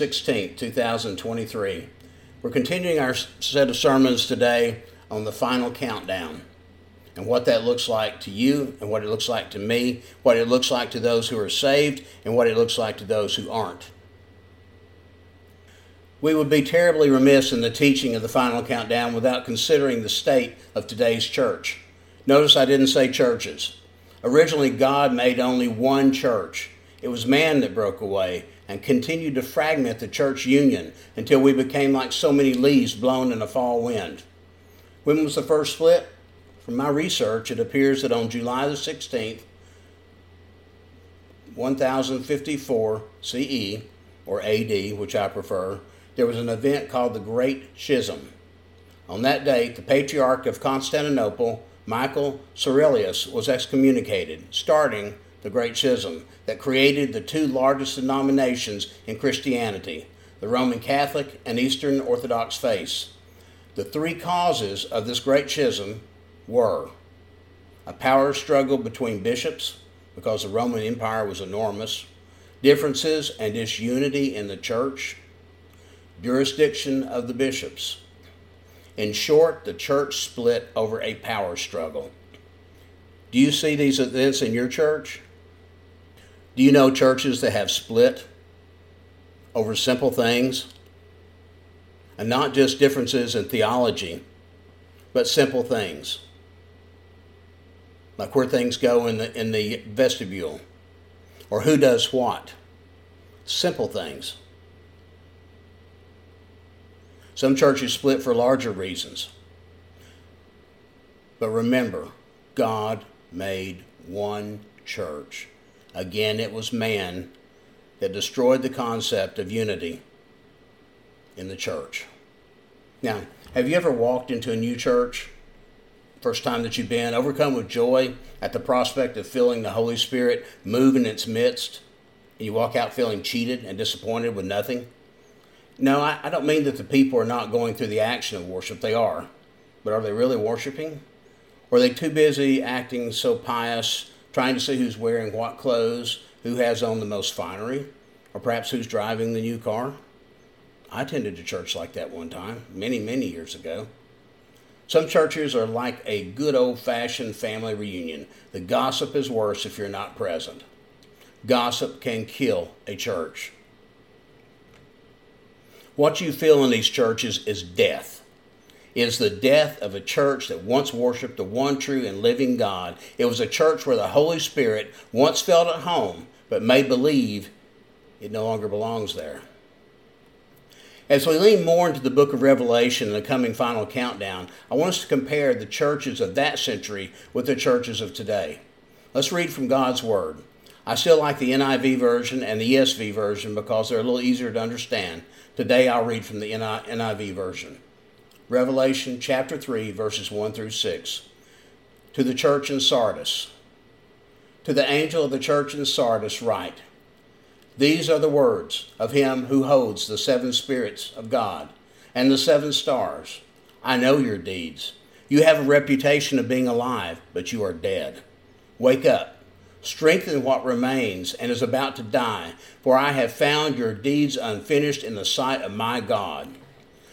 April 16th, 2023. We're continuing our set of sermons today on the final countdown and what that looks like to you and what it looks like to me, what it looks like to those who are saved, and what it looks like to those who aren't. We would be terribly remiss in the teaching of the final countdown without considering the state of today's church. Notice I didn't say churches. Originally, God made only one church. It was man that broke away and continued to fragment the church union until we became like so many leaves blown in a fall wind. When was the first split? From my research, it appears that on July the 16th, 1054 CE, or AD, which I prefer, there was an event called the Great Schism. On that date, the Patriarch of Constantinople, Michael Cerularius, was excommunicated, starting the Great Schism that created the two largest denominations in Christianity the Roman Catholic and Eastern Orthodox faiths. The three causes of this Great Schism were a power struggle between bishops, because the Roman Empire was enormous, differences and disunity in the church, jurisdiction of the bishops. In short, the church split over a power struggle. Do you see these events in your church? Do you know churches that have split over simple things? And not just differences in theology, but simple things. Like where things go in the in the vestibule. Or who does what. Simple things. Some churches split for larger reasons. But remember god made one church again it was man that destroyed the concept of unity in the church now have you ever walked into a new church first time that you've been, overcome with joy at the prospect of feeling the Holy Spirit move in its midst, and you walk out feeling cheated and disappointed with nothing? No, I, I don't mean that the people are not going through the action of worship. They are. But are they really worshiping? Or are they too busy acting so pious, trying to see who's wearing what clothes, who has on the most finery, or perhaps who's driving the new car? I attended a church like that one time, many, many years ago. Some churches are like a good old fashioned family reunion. The gossip is worse if you're not present. Gossip can kill a church. What you feel in these churches is death. Is the death of a church that once worshiped the one true and living God. It was a church where the Holy Spirit once felt at home, but made believe it no longer belongs there. As we lean more into the book of Revelation and the coming final countdown, I want us to compare the churches of that century with the churches of today. Let's read from God's Word. I still like the NIV version and the ESV version because they're a little easier to understand. Today I'll read from the NIV version. Revelation chapter 3, verses 1 through 6. To the church in Sardis. To the angel of the church in Sardis, write these are the words of him who holds the seven spirits of God and the seven stars. I know your deeds. You have a reputation of being alive, but you are dead. Wake up, strengthen what remains and is about to die, for I have found your deeds unfinished in the sight of my God.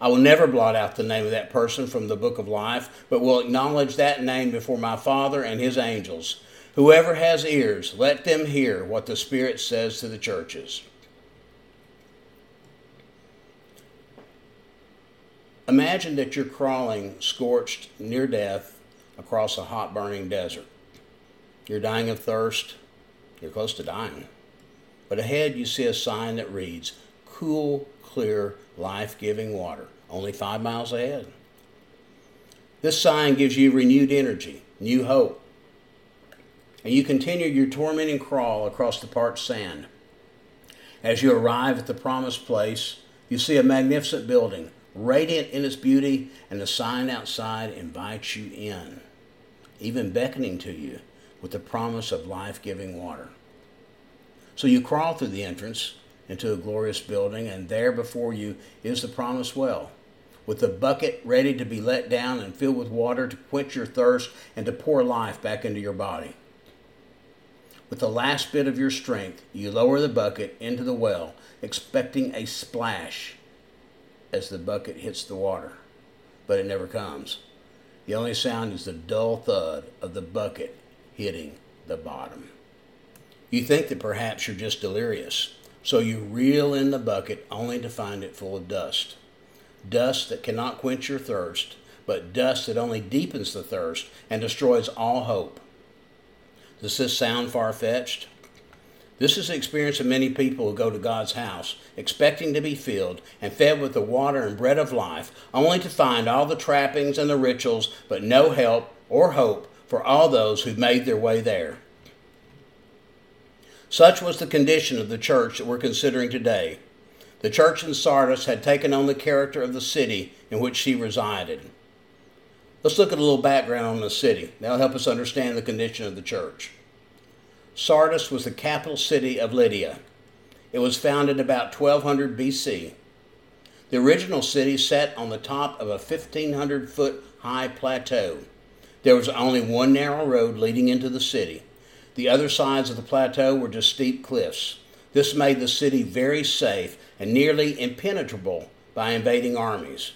I will never blot out the name of that person from the book of life, but will acknowledge that name before my Father and his angels. Whoever has ears, let them hear what the Spirit says to the churches. Imagine that you're crawling, scorched, near death, across a hot, burning desert. You're dying of thirst. You're close to dying. But ahead you see a sign that reads, Cool, clear, life giving water, only five miles ahead. This sign gives you renewed energy, new hope, and you continue your tormenting crawl across the parched sand. As you arrive at the promised place, you see a magnificent building, radiant in its beauty, and the sign outside invites you in, even beckoning to you with the promise of life giving water. So you crawl through the entrance into a glorious building, and there before you is the promised well, with the bucket ready to be let down and filled with water to quench your thirst and to pour life back into your body. With the last bit of your strength, you lower the bucket into the well, expecting a splash as the bucket hits the water, but it never comes. The only sound is the dull thud of the bucket hitting the bottom. You think that perhaps you're just delirious, so you reel in the bucket only to find it full of dust. Dust that cannot quench your thirst, but dust that only deepens the thirst and destroys all hope. Does this sound far fetched? This is the experience of many people who go to God's house, expecting to be filled and fed with the water and bread of life, only to find all the trappings and the rituals, but no help or hope for all those who made their way there. Such was the condition of the church that we're considering today. The church in Sardis had taken on the character of the city in which she resided. Let's look at a little background on the city. That'll help us understand the condition of the church. Sardis was the capital city of Lydia. It was founded about 1200 BC. The original city sat on the top of a 1500 foot high plateau. There was only one narrow road leading into the city. The other sides of the plateau were just steep cliffs. This made the city very safe and nearly impenetrable by invading armies.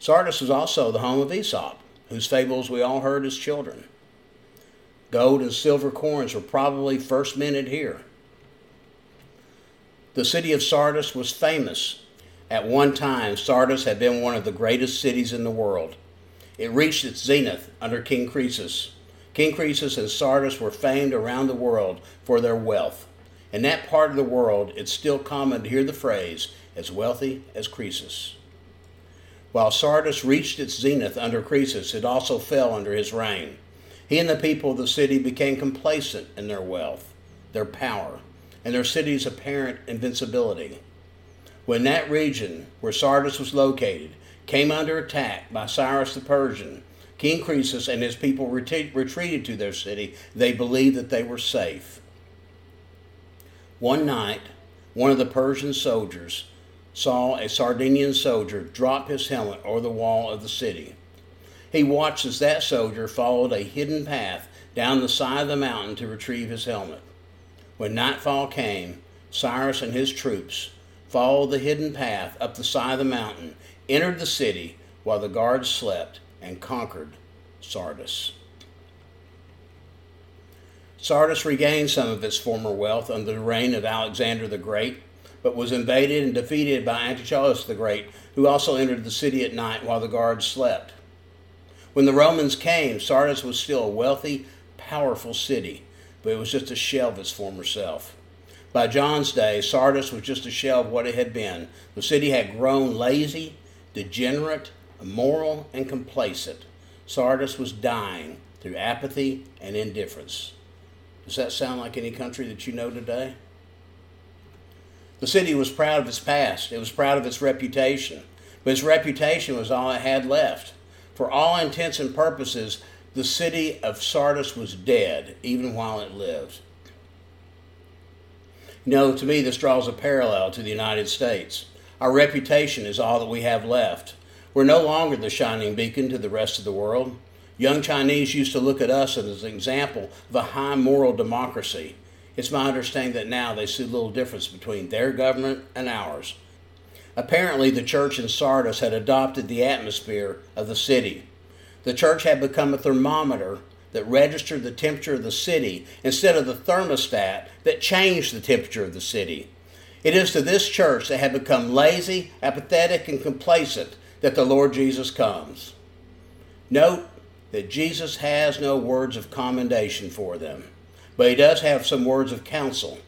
Sardis was also the home of Aesop, whose fables we all heard as children. Gold and silver coins were probably first minted here. The city of Sardis was famous. At one time, Sardis had been one of the greatest cities in the world. It reached its zenith under King Croesus. King Croesus and Sardis were famed around the world for their wealth. In that part of the world, it's still common to hear the phrase, as wealthy as Croesus. While Sardis reached its zenith under Croesus, it also fell under his reign. He and the people of the city became complacent in their wealth, their power, and their city's apparent invincibility. When that region where Sardis was located came under attack by Cyrus the Persian, King Croesus and his people retreated to their city. They believed that they were safe. One night, one of the Persian soldiers saw a Sardinian soldier drop his helmet over the wall of the city. He watched as that soldier followed a hidden path down the side of the mountain to retrieve his helmet. When nightfall came, Cyrus and his troops followed the hidden path up the side of the mountain, entered the city while the guards slept, and conquered Sardis. Sardis regained some of its former wealth under the reign of Alexander the Great, but was invaded and defeated by Antiochus the Great, who also entered the city at night while the guards slept. When the Romans came, Sardis was still a wealthy, powerful city, but it was just a shell of its former self. By John's day, Sardis was just a shell of what it had been. The city had grown lazy, degenerate, immoral, and complacent. Sardis was dying through apathy and indifference. Does that sound like any country that you know today? The city was proud of its past, it was proud of its reputation, but its reputation was all it had left. For all intents and purposes, the city of Sardis was dead, even while it lived. You know, to me, this draws a parallel to the United States. Our reputation is all that we have left. We're no longer the shining beacon to the rest of the world. Young Chinese used to look at us as an example of a high moral democracy. It's my understanding that now they see little difference between their government and ours. Apparently, the church in Sardis had adopted the atmosphere of the city. The church had become a thermometer that registered the temperature of the city instead of the thermostat that changed the temperature of the city. It is to this church that had become lazy, apathetic, and complacent that the Lord Jesus comes. Note that Jesus has no words of commendation for them, but he does have some words of counsel.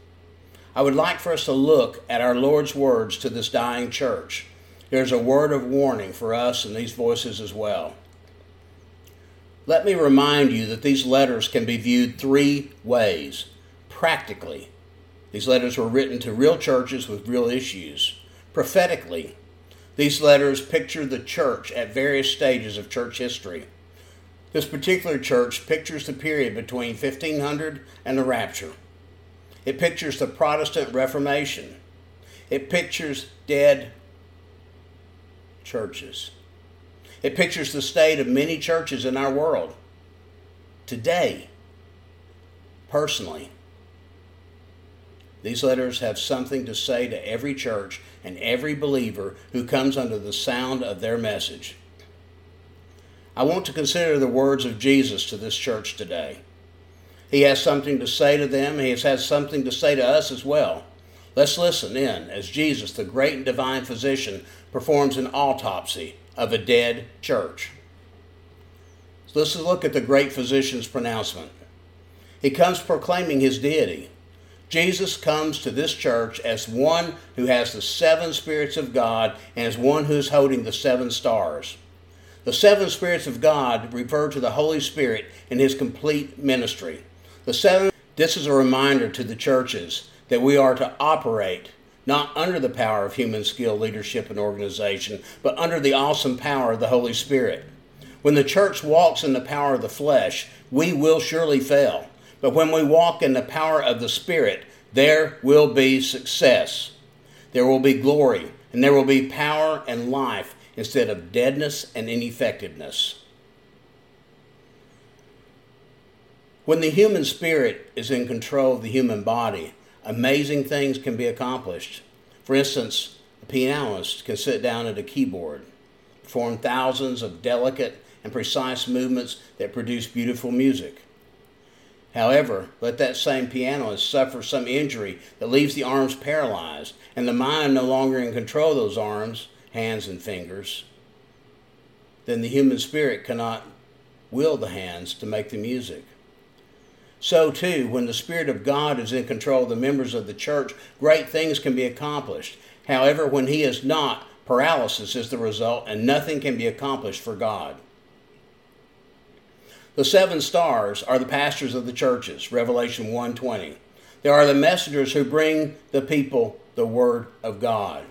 I would like for us to look at our Lord's words to this dying church. There's a word of warning for us and these voices as well. Let me remind you that these letters can be viewed three ways. Practically, these letters were written to real churches with real issues. Prophetically, These letters picture the church at various stages of church history. This particular church pictures the period between 1500 and the rapture. It pictures the Protestant Reformation. It pictures dead churches. It pictures the state of many churches in our world today, personally. These letters have something to say to every church and every believer who comes under the sound of their message. I want to consider the words of Jesus to this church today. He has something to say to them, he has had something to say to us as well. Let's listen in as Jesus, the great and divine physician, performs an autopsy of a dead church. So let's look at the great physician's pronouncement. He comes proclaiming his deity. Jesus comes to this church as one who has the seven spirits of God and as one who is holding the seven stars. The seven spirits of God refer to the Holy Spirit in his complete ministry. The seven this is a reminder to the churches that we are to operate not under the power of human skill, leadership, and organization, but under the awesome power of the Holy Spirit. When the church walks in the power of the flesh, we will surely fail. But when we walk in the power of the Spirit, there will be success. There will be glory, and there will be power and life instead of deadness and ineffectiveness. When the human spirit is in control of the human body, amazing things can be accomplished. For instance, a pianist can sit down at a keyboard, perform thousands of delicate and precise movements that produce beautiful music. However, let that same pianist suffer some injury that leaves the arms paralyzed and the mind no longer in control of those arms, hands, and fingers. Then the human spirit cannot will the hands to make the music. So, too, when the Spirit of God is in control of the members of the church, great things can be accomplished. However, when He is not, paralysis is the result, and nothing can be accomplished for God. The seven stars are the pastors of the churches, Revelation 1:20. They are the messengers who bring the people the word of God.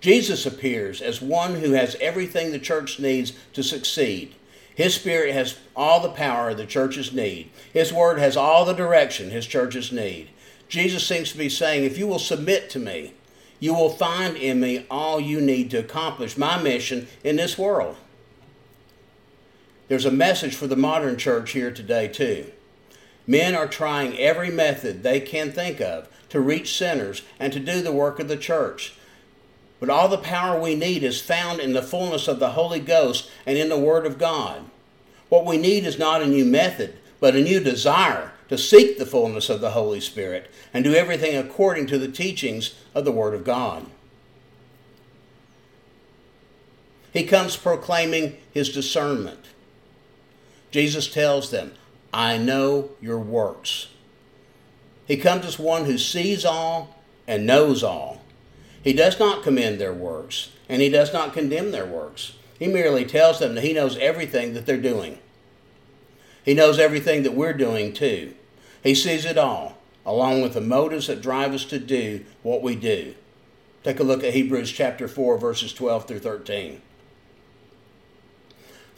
Jesus appears as one who has everything the church needs to succeed. His spirit has all the power the churches need. His word has all the direction his churches need. Jesus seems to be saying, if you will submit to me, you will find in me all you need to accomplish my mission in this world. There's a message for the modern church here today, too. Men are trying every method they can think of to reach sinners and to do the work of the church. But all the power we need is found in the fullness of the Holy Ghost and in the Word of God. What we need is not a new method, but a new desire to seek the fullness of the Holy Spirit and do everything according to the teachings of the Word of God. He comes proclaiming his discernment. Jesus tells them, I know your works. He comes as one who sees all and knows all. He does not commend their works, and he does not condemn their works. He merely tells them that he knows everything that they're doing. He knows everything that we're doing too. He sees it all, along with the motives that drive us to do what we do. Take a look at Hebrews chapter 4, verses 12 through 13.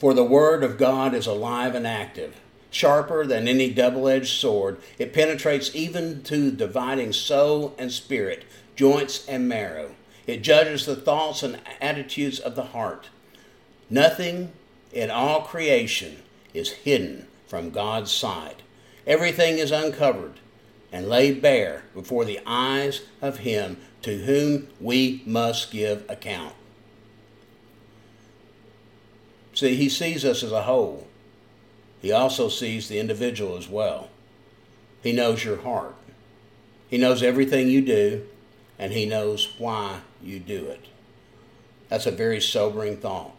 For the word of God is alive and active, sharper than any double edged sword. It penetrates even to dividing soul and spirit, joints and marrow. It judges the thoughts and attitudes of the heart. Nothing in all creation is hidden from God's sight. Everything is uncovered and laid bare before the eyes of Him to whom we must give account. See, he sees us as a whole. He also sees the individual as well. He knows your heart. He knows everything you do, and he knows why you do it. That's a very sobering thought.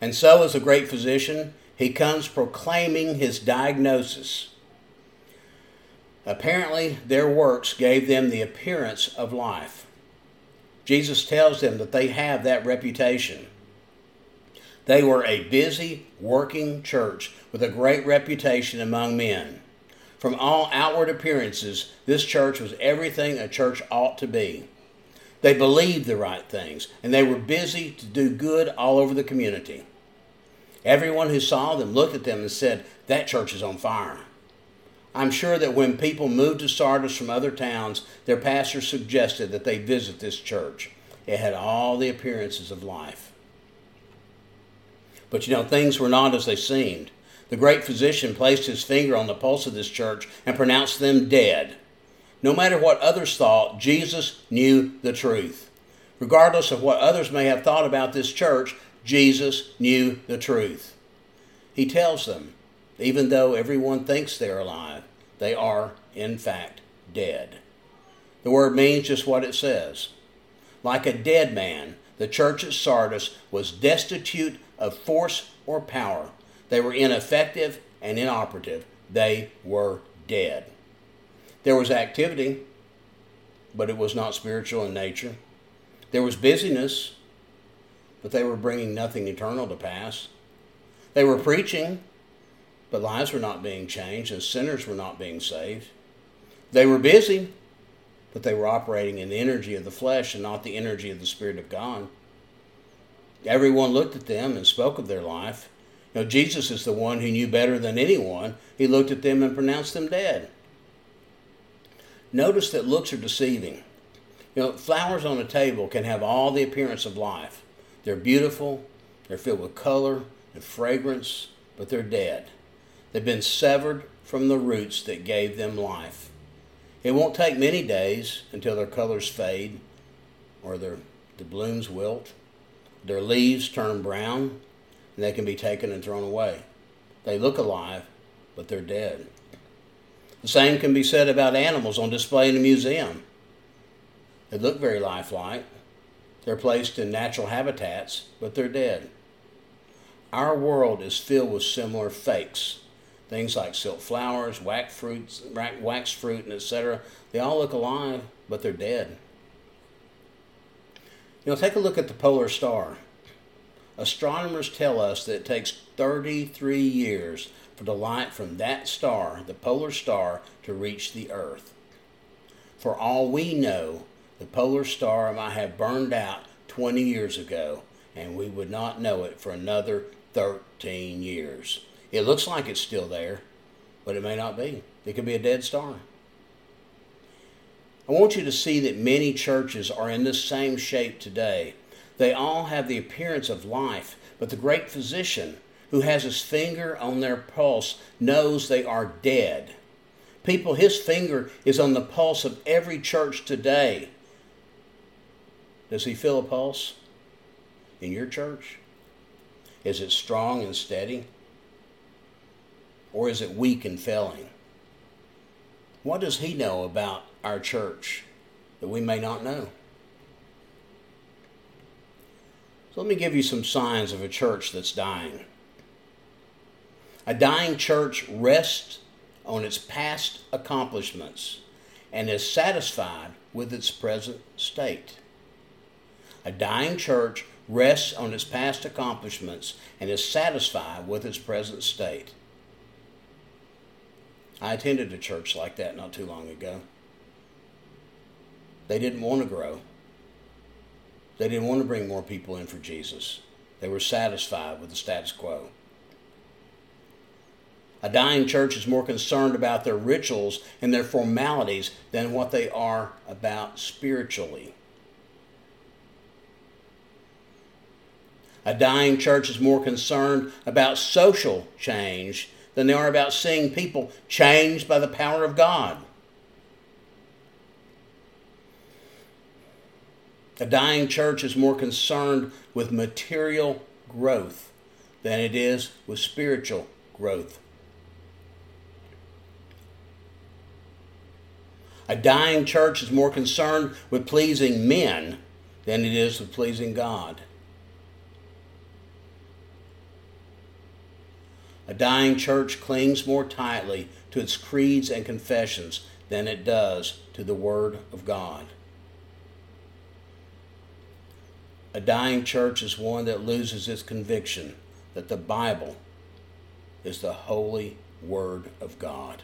And so, as a great physician, he comes proclaiming his diagnosis. Apparently, their works gave them the appearance of life. Jesus tells them that they have that reputation. They were a busy, working church with a great reputation among men. From all outward appearances, this church was everything a church ought to be. They believed the right things, and they were busy to do good all over the community. Everyone who saw them looked at them and said, That church is on fire. I'm sure that when people moved to Sardis from other towns, their pastor suggested that they visit this church. It had all the appearances of life. But you know, things were not as they seemed. The great physician placed his finger on the pulse of this church and pronounced them dead. No matter what others thought, Jesus knew the truth. Regardless of what others may have thought about this church, Jesus knew the truth. He tells them, even though everyone thinks they're alive, they are, in fact, dead. The word means just what it says. Like a dead man, the church at Sardis was destitute of force or power. They were ineffective and inoperative. They were dead. There was activity, but it was not spiritual in nature. There was busyness, but they were bringing nothing eternal to pass. They were preaching, but lives were not being changed and sinners were not being saved. They were busy, but they were operating in the energy of the flesh and not the energy of the Spirit of God. Everyone looked at them and spoke of their life. You know, Jesus is the one who knew better than anyone. He looked at them and pronounced them dead. Notice that looks are deceiving. You know, flowers on a table can have all the appearance of life. They're beautiful, they're filled with color and fragrance, but they're dead. They've been severed from the roots that gave them life. It won't take many days until their colors fade or their the blooms wilt. Their leaves turn brown and they can be taken and thrown away. They look alive, but they're dead. The same can be said about animals on display in a museum. They look very lifelike. They're placed in natural habitats, but they're dead. Our world is filled with similar fakes. Things like silk flowers, wax fruits, wax fruit, and etc. They all look alive, but they're dead. You know, take a look at the polar star. Astronomers tell us that it takes 33 years for the light from that star, the polar star, to reach the Earth. For all we know, the polar star might have burned out 20 years ago, and we would not know it for another 13 years. It looks like it's still there, but it may not be. It could be a dead star. I want you to see that many churches are in this same shape today. They all have the appearance of life, but the great physician, who has his finger on their pulse knows they are dead. People, his finger is on the pulse of every church today. Does he feel a pulse in your church? Is it strong and steady? Or is it weak and failing? What does he know about our church that we may not know? So let me give you some signs of a church that's dying. A dying church rests on its past accomplishments and is satisfied with its present state. A dying church rests on its past accomplishments and is satisfied with its present state. I attended a church like that not too long ago. They didn't want to grow. They didn't want to bring more people in for Jesus. They were satisfied with the status quo. A dying church is more concerned about their rituals and their formalities than what they are about spiritually. A dying church is more concerned about social change than they are about seeing people changed by the power of God. A dying church is more concerned with material growth than it is with spiritual growth. A dying church is more concerned with pleasing men than it is with pleasing God. A dying church clings more tightly to its creeds and confessions than it does to the Word of God. A dying church is one that loses its conviction that the Bible is the holy Word of God.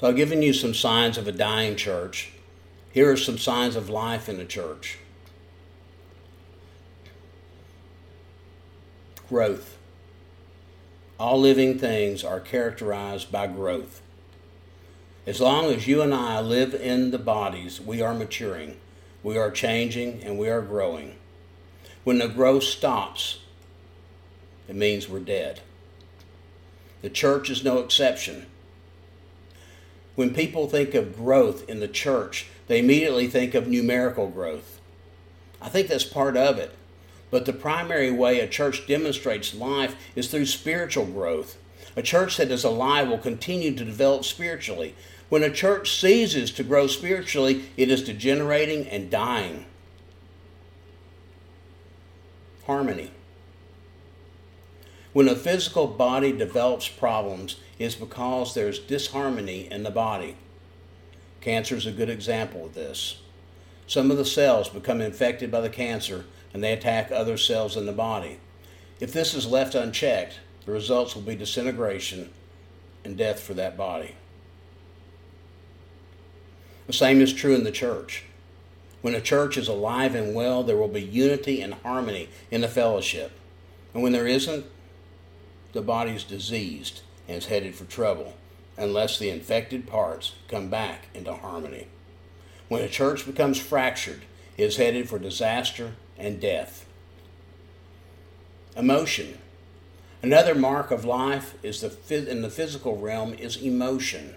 So I've given you some signs of a dying church. Here are some signs of life in a church growth. All living things are characterized by growth. As long as you and I live in the bodies, we are maturing, we are changing, and we are growing. When the growth stops, it means we're dead. The church is no exception. When people think of growth in the church, they immediately think of numerical growth. I think that's part of it. But the primary way a church demonstrates life is through spiritual growth. A church that is alive will continue to develop spiritually. When a church ceases to grow spiritually, it is degenerating and dying. Harmony. When a physical body develops problems, it's because there's disharmony in the body. Cancer is a good example of this. Some of the cells become infected by the cancer and they attack other cells in the body. If this is left unchecked, the results will be disintegration and death for that body. The same is true in the church. When a church is alive and well, there will be unity and harmony in the fellowship. And when there isn't, the body is diseased and is headed for trouble unless the infected parts come back into harmony. When a church becomes fractured, it is headed for disaster and death. Emotion. Another mark of life is the in the physical realm is emotion.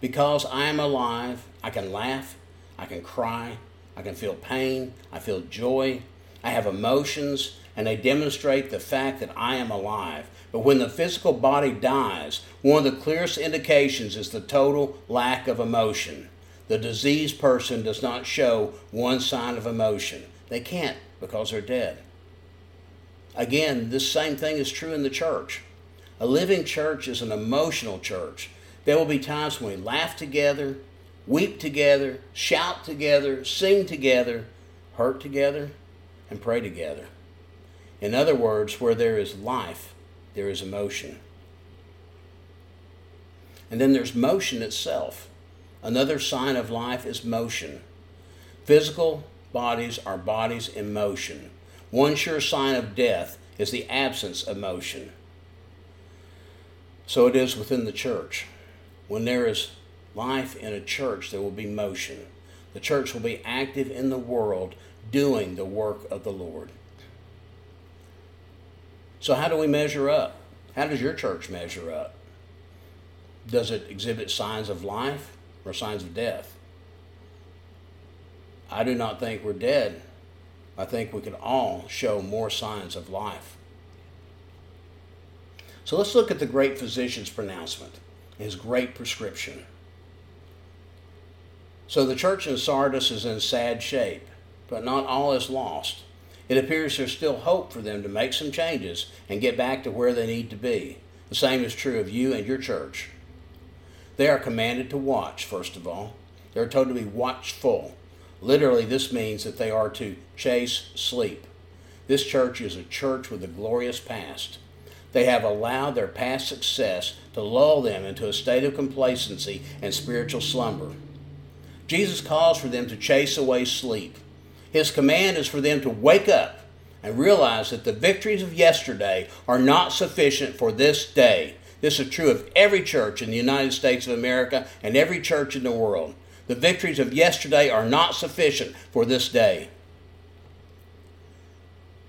Because I am alive, I can laugh, I can cry, I can feel pain, I feel joy, I have emotions, and they demonstrate the fact that I am alive. But when the physical body dies, one of the clearest indications is the total lack of emotion. The diseased person does not show one sign of emotion. They can't because they're dead. Again, this same thing is true in the church. A living church is an emotional church. There will be times when we laugh together, weep together, shout together, sing together, hurt together, and pray together. In other words, where there is life, there is emotion. And then there's motion itself. Another sign of life is motion. Physical bodies are bodies in motion. One sure sign of death is the absence of motion. So it is within the church. When there is life in a church, there will be motion. The church will be active in the world doing the work of the Lord. So, how do we measure up? How does your church measure up? Does it exhibit signs of life or signs of death? I do not think we're dead. I think we could all show more signs of life. So let's look at the great physician's pronouncement his great prescription. So the church in Sardis is in sad shape, but not all is lost. It appears there's still hope for them to make some changes and get back to where they need to be. The same is true of you and your church. They are commanded to watch, first of all. They're told to be watchful. Literally, this means that they are to chase sleep. This church is a church with a glorious past. They have allowed their past success to lull them into a state of complacency and spiritual slumber. Jesus calls for them to chase away sleep. His command is for them to wake up and realize that the victories of yesterday are not sufficient for this day. This is true of every church in the United States of America and every church in the world. The victories of yesterday are not sufficient for this day.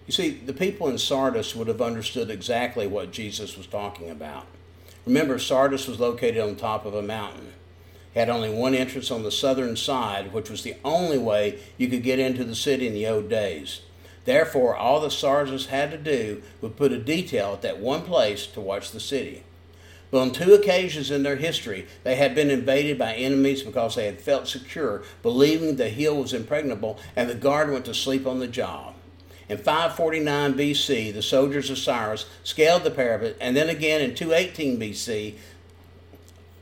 You see, the people in Sardis would have understood exactly what Jesus was talking about. Remember, Sardis was located on top of a mountain. It had only one entrance on the southern side, which was the only way you could get into the city in the old days. Therefore, all the Sardis had to do was put a detail at that one place to watch the city. But on two occasions in their history, they had been invaded by enemies because they had felt secure, believing the hill was impregnable, and the guard went to sleep on the job. In 549 BC, the soldiers of Cyrus scaled the parapet, and then again in 218 BC,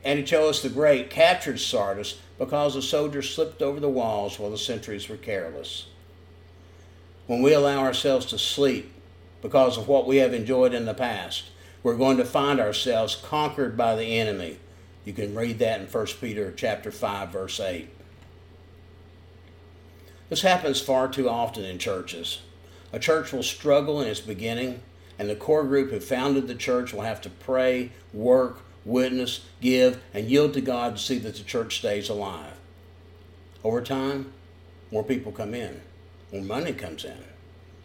Antiochus the Great captured Sardis because the soldiers slipped over the walls while the sentries were careless. When we allow ourselves to sleep because of what we have enjoyed in the past, we're going to find ourselves conquered by the enemy. You can read that in 1 Peter chapter 5 verse 8. This happens far too often in churches. A church will struggle in its beginning, and the core group who founded the church will have to pray, work, witness, give, and yield to God to see that the church stays alive. Over time, more people come in, more money comes in,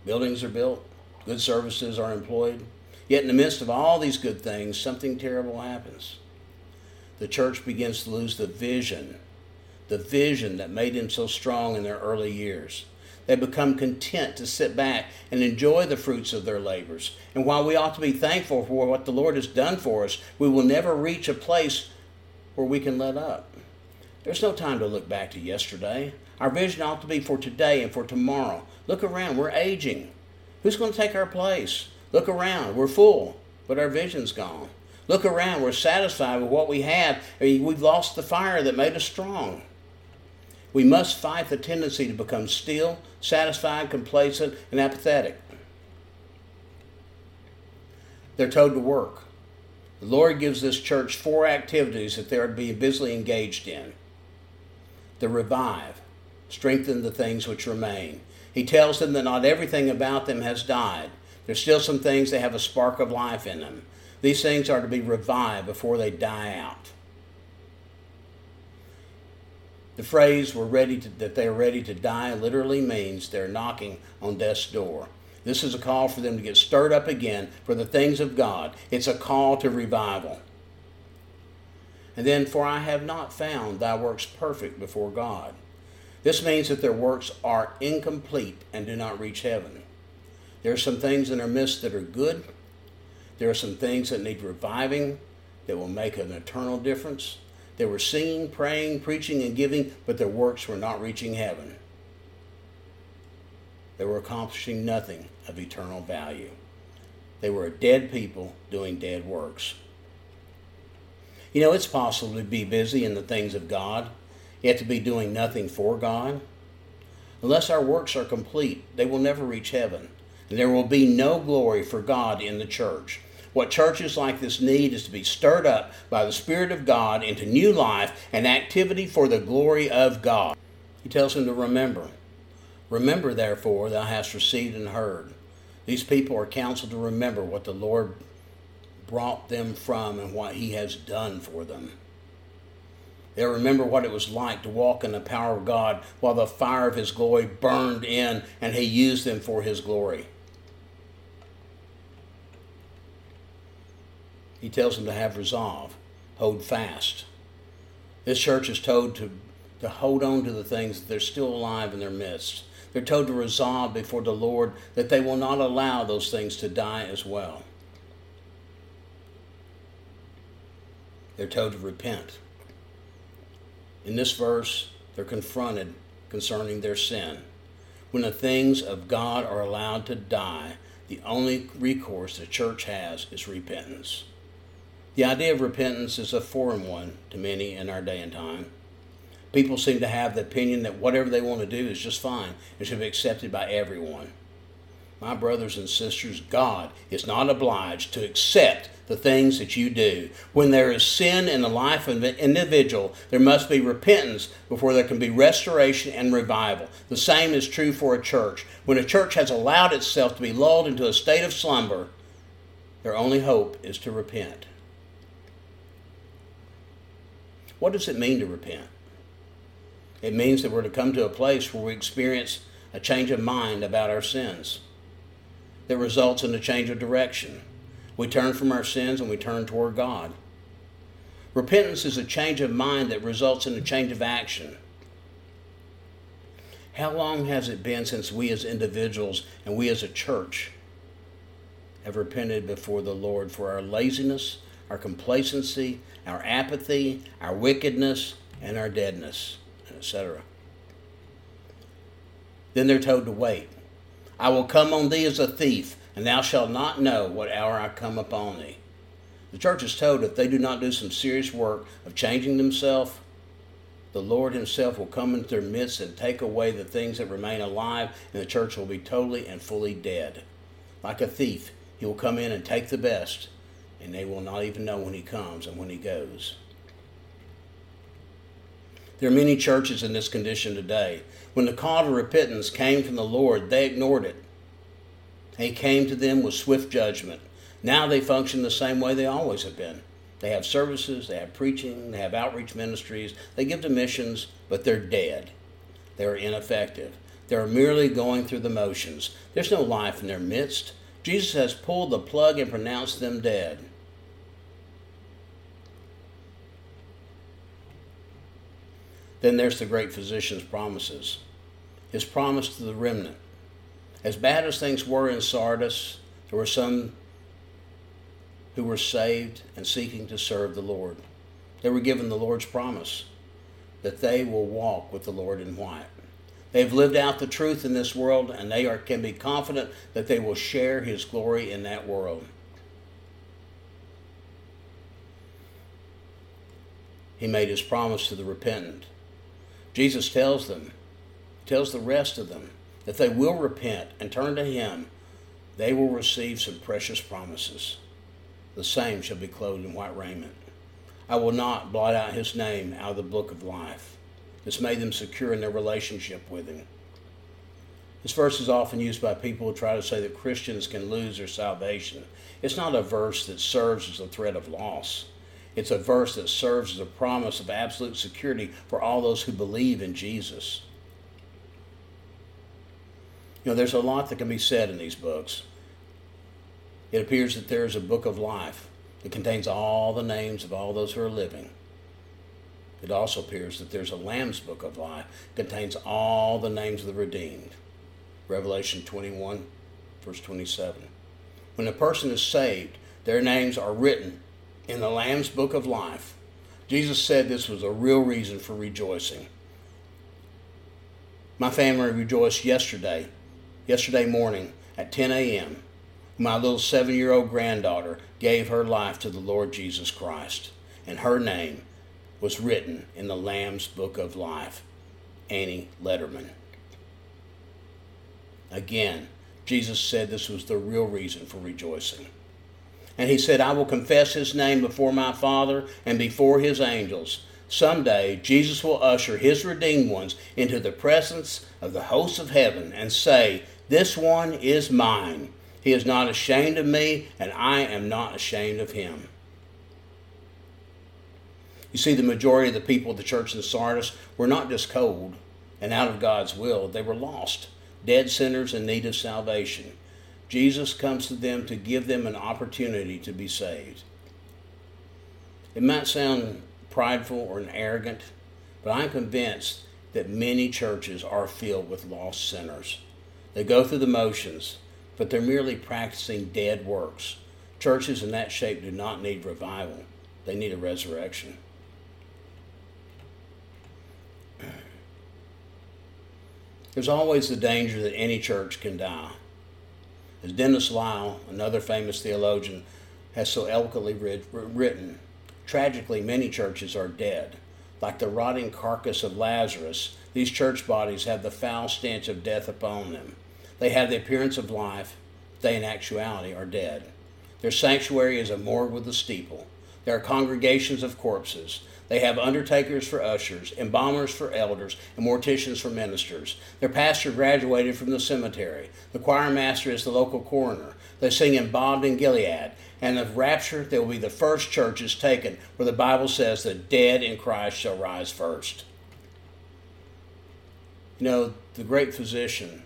buildings are built, good services are employed. Yet, in the midst of all these good things, something terrible happens. The church begins to lose the vision, the vision that made them so strong in their early years. They become content to sit back and enjoy the fruits of their labors. And while we ought to be thankful for what the Lord has done for us, we will never reach a place where we can let up. There's no time to look back to yesterday. Our vision ought to be for today and for tomorrow. Look around, we're aging. Who's going to take our place? Look around, we're full, but our vision's gone. Look around, we're satisfied with what we have. Eh, we've lost the fire that made us strong. We must fight the tendency to become still, satisfied, complacent, and apathetic. They're told to work. The Lord gives this church four activities that they're to be busily engaged in. To revive, strengthen the things which remain. He tells them that not everything about them has died. There's still some things that have a spark of life in them. These things are to be revived before they die out. The phrase "we're ready to, that they're ready to die" literally means they're knocking on death's door. This is a call for them to get stirred up again for the things of God. It's a call to revival. And then, for I have not found thy works perfect before God. This means that their works are incomplete and do not reach heaven. There are some things in our midst that are good. There are some things that need reviving that will make an eternal difference. They were singing, praying, preaching, and giving, but their works were not reaching heaven. They were accomplishing nothing of eternal value. They were a dead people doing dead works. You know, it's possible to be busy in the things of God, yet to be doing nothing for God. Unless our works are complete, they will never reach heaven, there will be no glory for God in the church. What churches like this need is to be stirred up by the Spirit of God into new life and activity for the glory of God. He tells them to remember. Remember, therefore, thou hast received and heard. These people are counseled to remember what the Lord brought them from and what He has done for them. They'll remember what it was like to walk in the power of God while the fire of His glory burned in and He used them for His glory. He tells them to have resolve, hold fast. This church is told to, to hold on to the things that they're still alive in their midst. They're told to resolve before the Lord that they will not allow those things to die as well. They're told to repent. In this verse, they're confronted concerning their sin. When the things of God are allowed to die, the only recourse the church has is repentance. The idea of repentance is a foreign one to many in our day and time. People seem to have the opinion that whatever they want to do is just fine and should be accepted by everyone. My brothers and sisters, God is not obliged to accept the things that you do. When there is sin in the life of an individual, there must be repentance before there can be restoration and revival. The same is true for a church. When a church has allowed itself to be lulled into a state of slumber, their only hope is to repent. What does it mean to repent? It means that we're to come to a place where we experience a change of mind about our sins that results in a change of direction. We turn from our sins and we turn toward God. Repentance is a change of mind that results in a change of action. How long has it been since we as individuals and we as a church have repented before the Lord for our laziness, our complacency, our apathy, our wickedness, and our deadness, etc. Then they're told to wait. I will come on thee as a thief, and thou shalt not know what hour I come upon thee. The church is told if they do not do some serious work of changing themselves, the Lord Himself will come into their midst and take away the things that remain alive, and the church will be totally and fully dead. Like a thief, He will come in and take the best, and they will not even know when he comes and when he goes. There are many churches in this condition today. When the call to repentance came from the Lord, they ignored it. He came to them with swift judgment. Now they function the same way they always have been. They have services, they have preaching, they have outreach ministries, they give to missions, but they're dead. They're ineffective. They're merely going through the motions. There's no life in their midst. Jesus has pulled the plug and pronounced them dead. Then there's the great physician's promises. His promise to the remnant. As bad as things were in Sardis, there were some who were saved and seeking to serve the Lord. They were given the Lord's promise that they will walk with the Lord in white. They've lived out the truth in this world and they are, can be confident that they will share his glory in that world. He made his promise to the repentant. Jesus tells them, tells the rest of them, that they will repent and turn to him, they will receive some precious promises. The same shall be clothed in white raiment. I will not blot out his name out of the book of life. This made them secure in their relationship with him. This verse is often used by people who try to say that Christians can lose their salvation. It's not a verse that serves as a threat of loss. It's a verse that serves as a promise of absolute security for all those who believe in Jesus. You know, there's a lot that can be said in these books. It appears that there is a book of life that contains all the names of all those who are living. It also appears that there's a Lamb's book of life contains all the names of the redeemed. Revelation 21, verse 27. When a person is saved, their names are written in the Lamb's book of life. Jesus said this was a real reason for rejoicing. My family rejoiced yesterday, yesterday morning at 10 a.m. My little seven year old granddaughter gave her life to the Lord Jesus Christ, and her name was written in the Lamb's Book of Life Annie Letterman. Again, Jesus said this was the real reason for rejoicing. And he said, I will confess his name before my Father and before his angels. Someday, Jesus will usher his redeemed ones into the presence of the hosts of heaven and say, This one is mine. He is not ashamed of me, and I am not ashamed of him. You see, the majority of the people of the church in Sardis were not just cold and out of God's will, they were lost, dead sinners in need of salvation. Jesus comes to them to give them an opportunity to be saved. It might sound prideful or arrogant, but I'm convinced that many churches are filled with lost sinners. They go through the motions, but they're merely practicing dead works. Churches in that shape do not need revival, they need a resurrection. There's always the danger that any church can die. As Dennis Lyle, another famous theologian, has so eloquently written, tragically, many churches are dead. Like the rotting carcass of Lazarus, these church bodies have the foul stench of death upon them. They have the appearance of life, but they in actuality are dead. Their sanctuary is a morgue with a steeple. There are congregations of corpses. They have undertakers for ushers, embalmers for elders, and morticians for ministers. Their pastor graduated from the cemetery. The choir master is the local coroner. They sing embalmed in Gilead. And the rapture, they will be the first churches taken where the Bible says the dead in Christ shall rise first. You know, the great physician,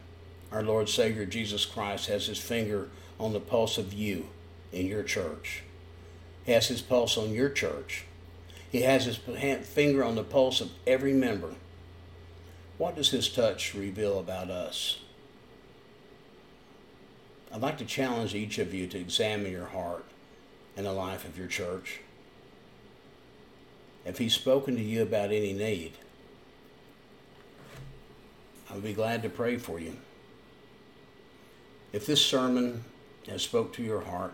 our Lord Savior Jesus Christ, has his finger on the pulse of you in your church. He has his pulse on your church. He has his finger on the pulse of every member. What does his touch reveal about us? I'd like to challenge each of you to examine your heart and the life of your church. If he's spoken to you about any need, I would be glad to pray for you. If this sermon has spoke to your heart,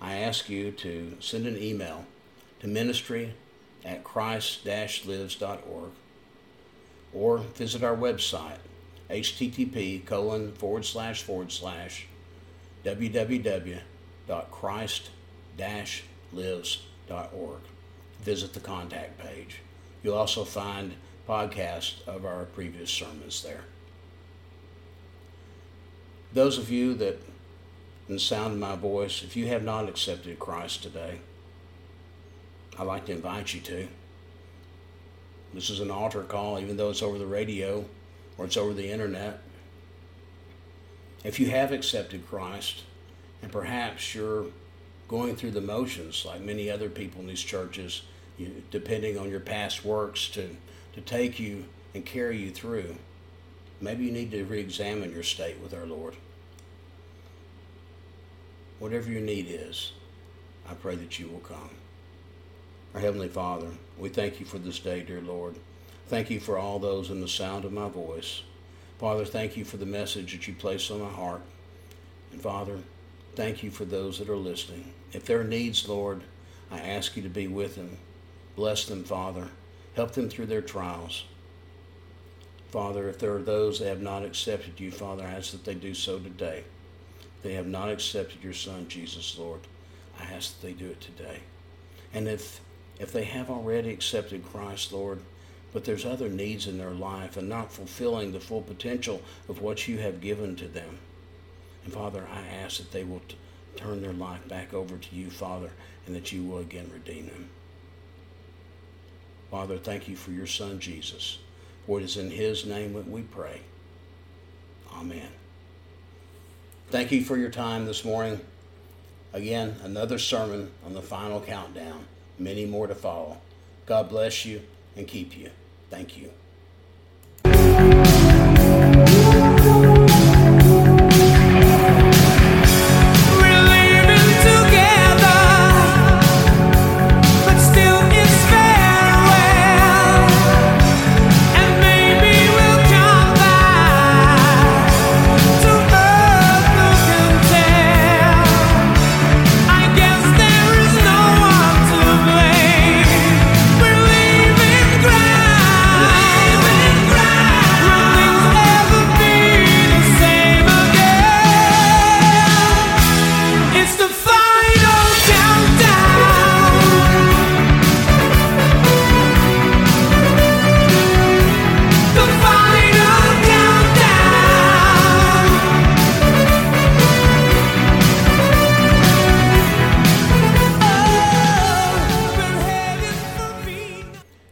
I ask you to send an email to ministry at christ-lives.org or visit our website http colon forward slash forward slash www.christ-lives.org visit the contact page You'll also find podcasts of our previous sermons there. Those of you that, in the sound of my voice, if you have not accepted Christ today, I'd like to invite you to. This is an altar call, even though it's over the radio or it's over the internet. If you have accepted Christ, and perhaps you're going through the motions like many other people in these churches, you, depending on your past works to, to take you and carry you through, maybe you need to re examine your state with our Lord. Whatever your need is, I pray that you will come. Our Heavenly Father, we thank you for this day, dear Lord. Thank you for all those in the sound of my voice. Father, thank you for the message that you placed on my heart. And Father, thank you for those that are listening. If there are needs, Lord, I ask you to be with them. Bless them, Father. Help them through their trials. Father, if there are those that have not accepted you, Father, I ask that they do so today. If They have not accepted your Son, Jesus, Lord. I ask that they do it today. And if if they have already accepted Christ, Lord, but there's other needs in their life and not fulfilling the full potential of what you have given to them. And Father, I ask that they will t- turn their life back over to you, Father, and that you will again redeem them. Father, thank you for your Son, Jesus. For it is in his name that we pray. Amen. Thank you for your time this morning. Again, another sermon on the final countdown many more to follow. God bless you and keep you. Thank you.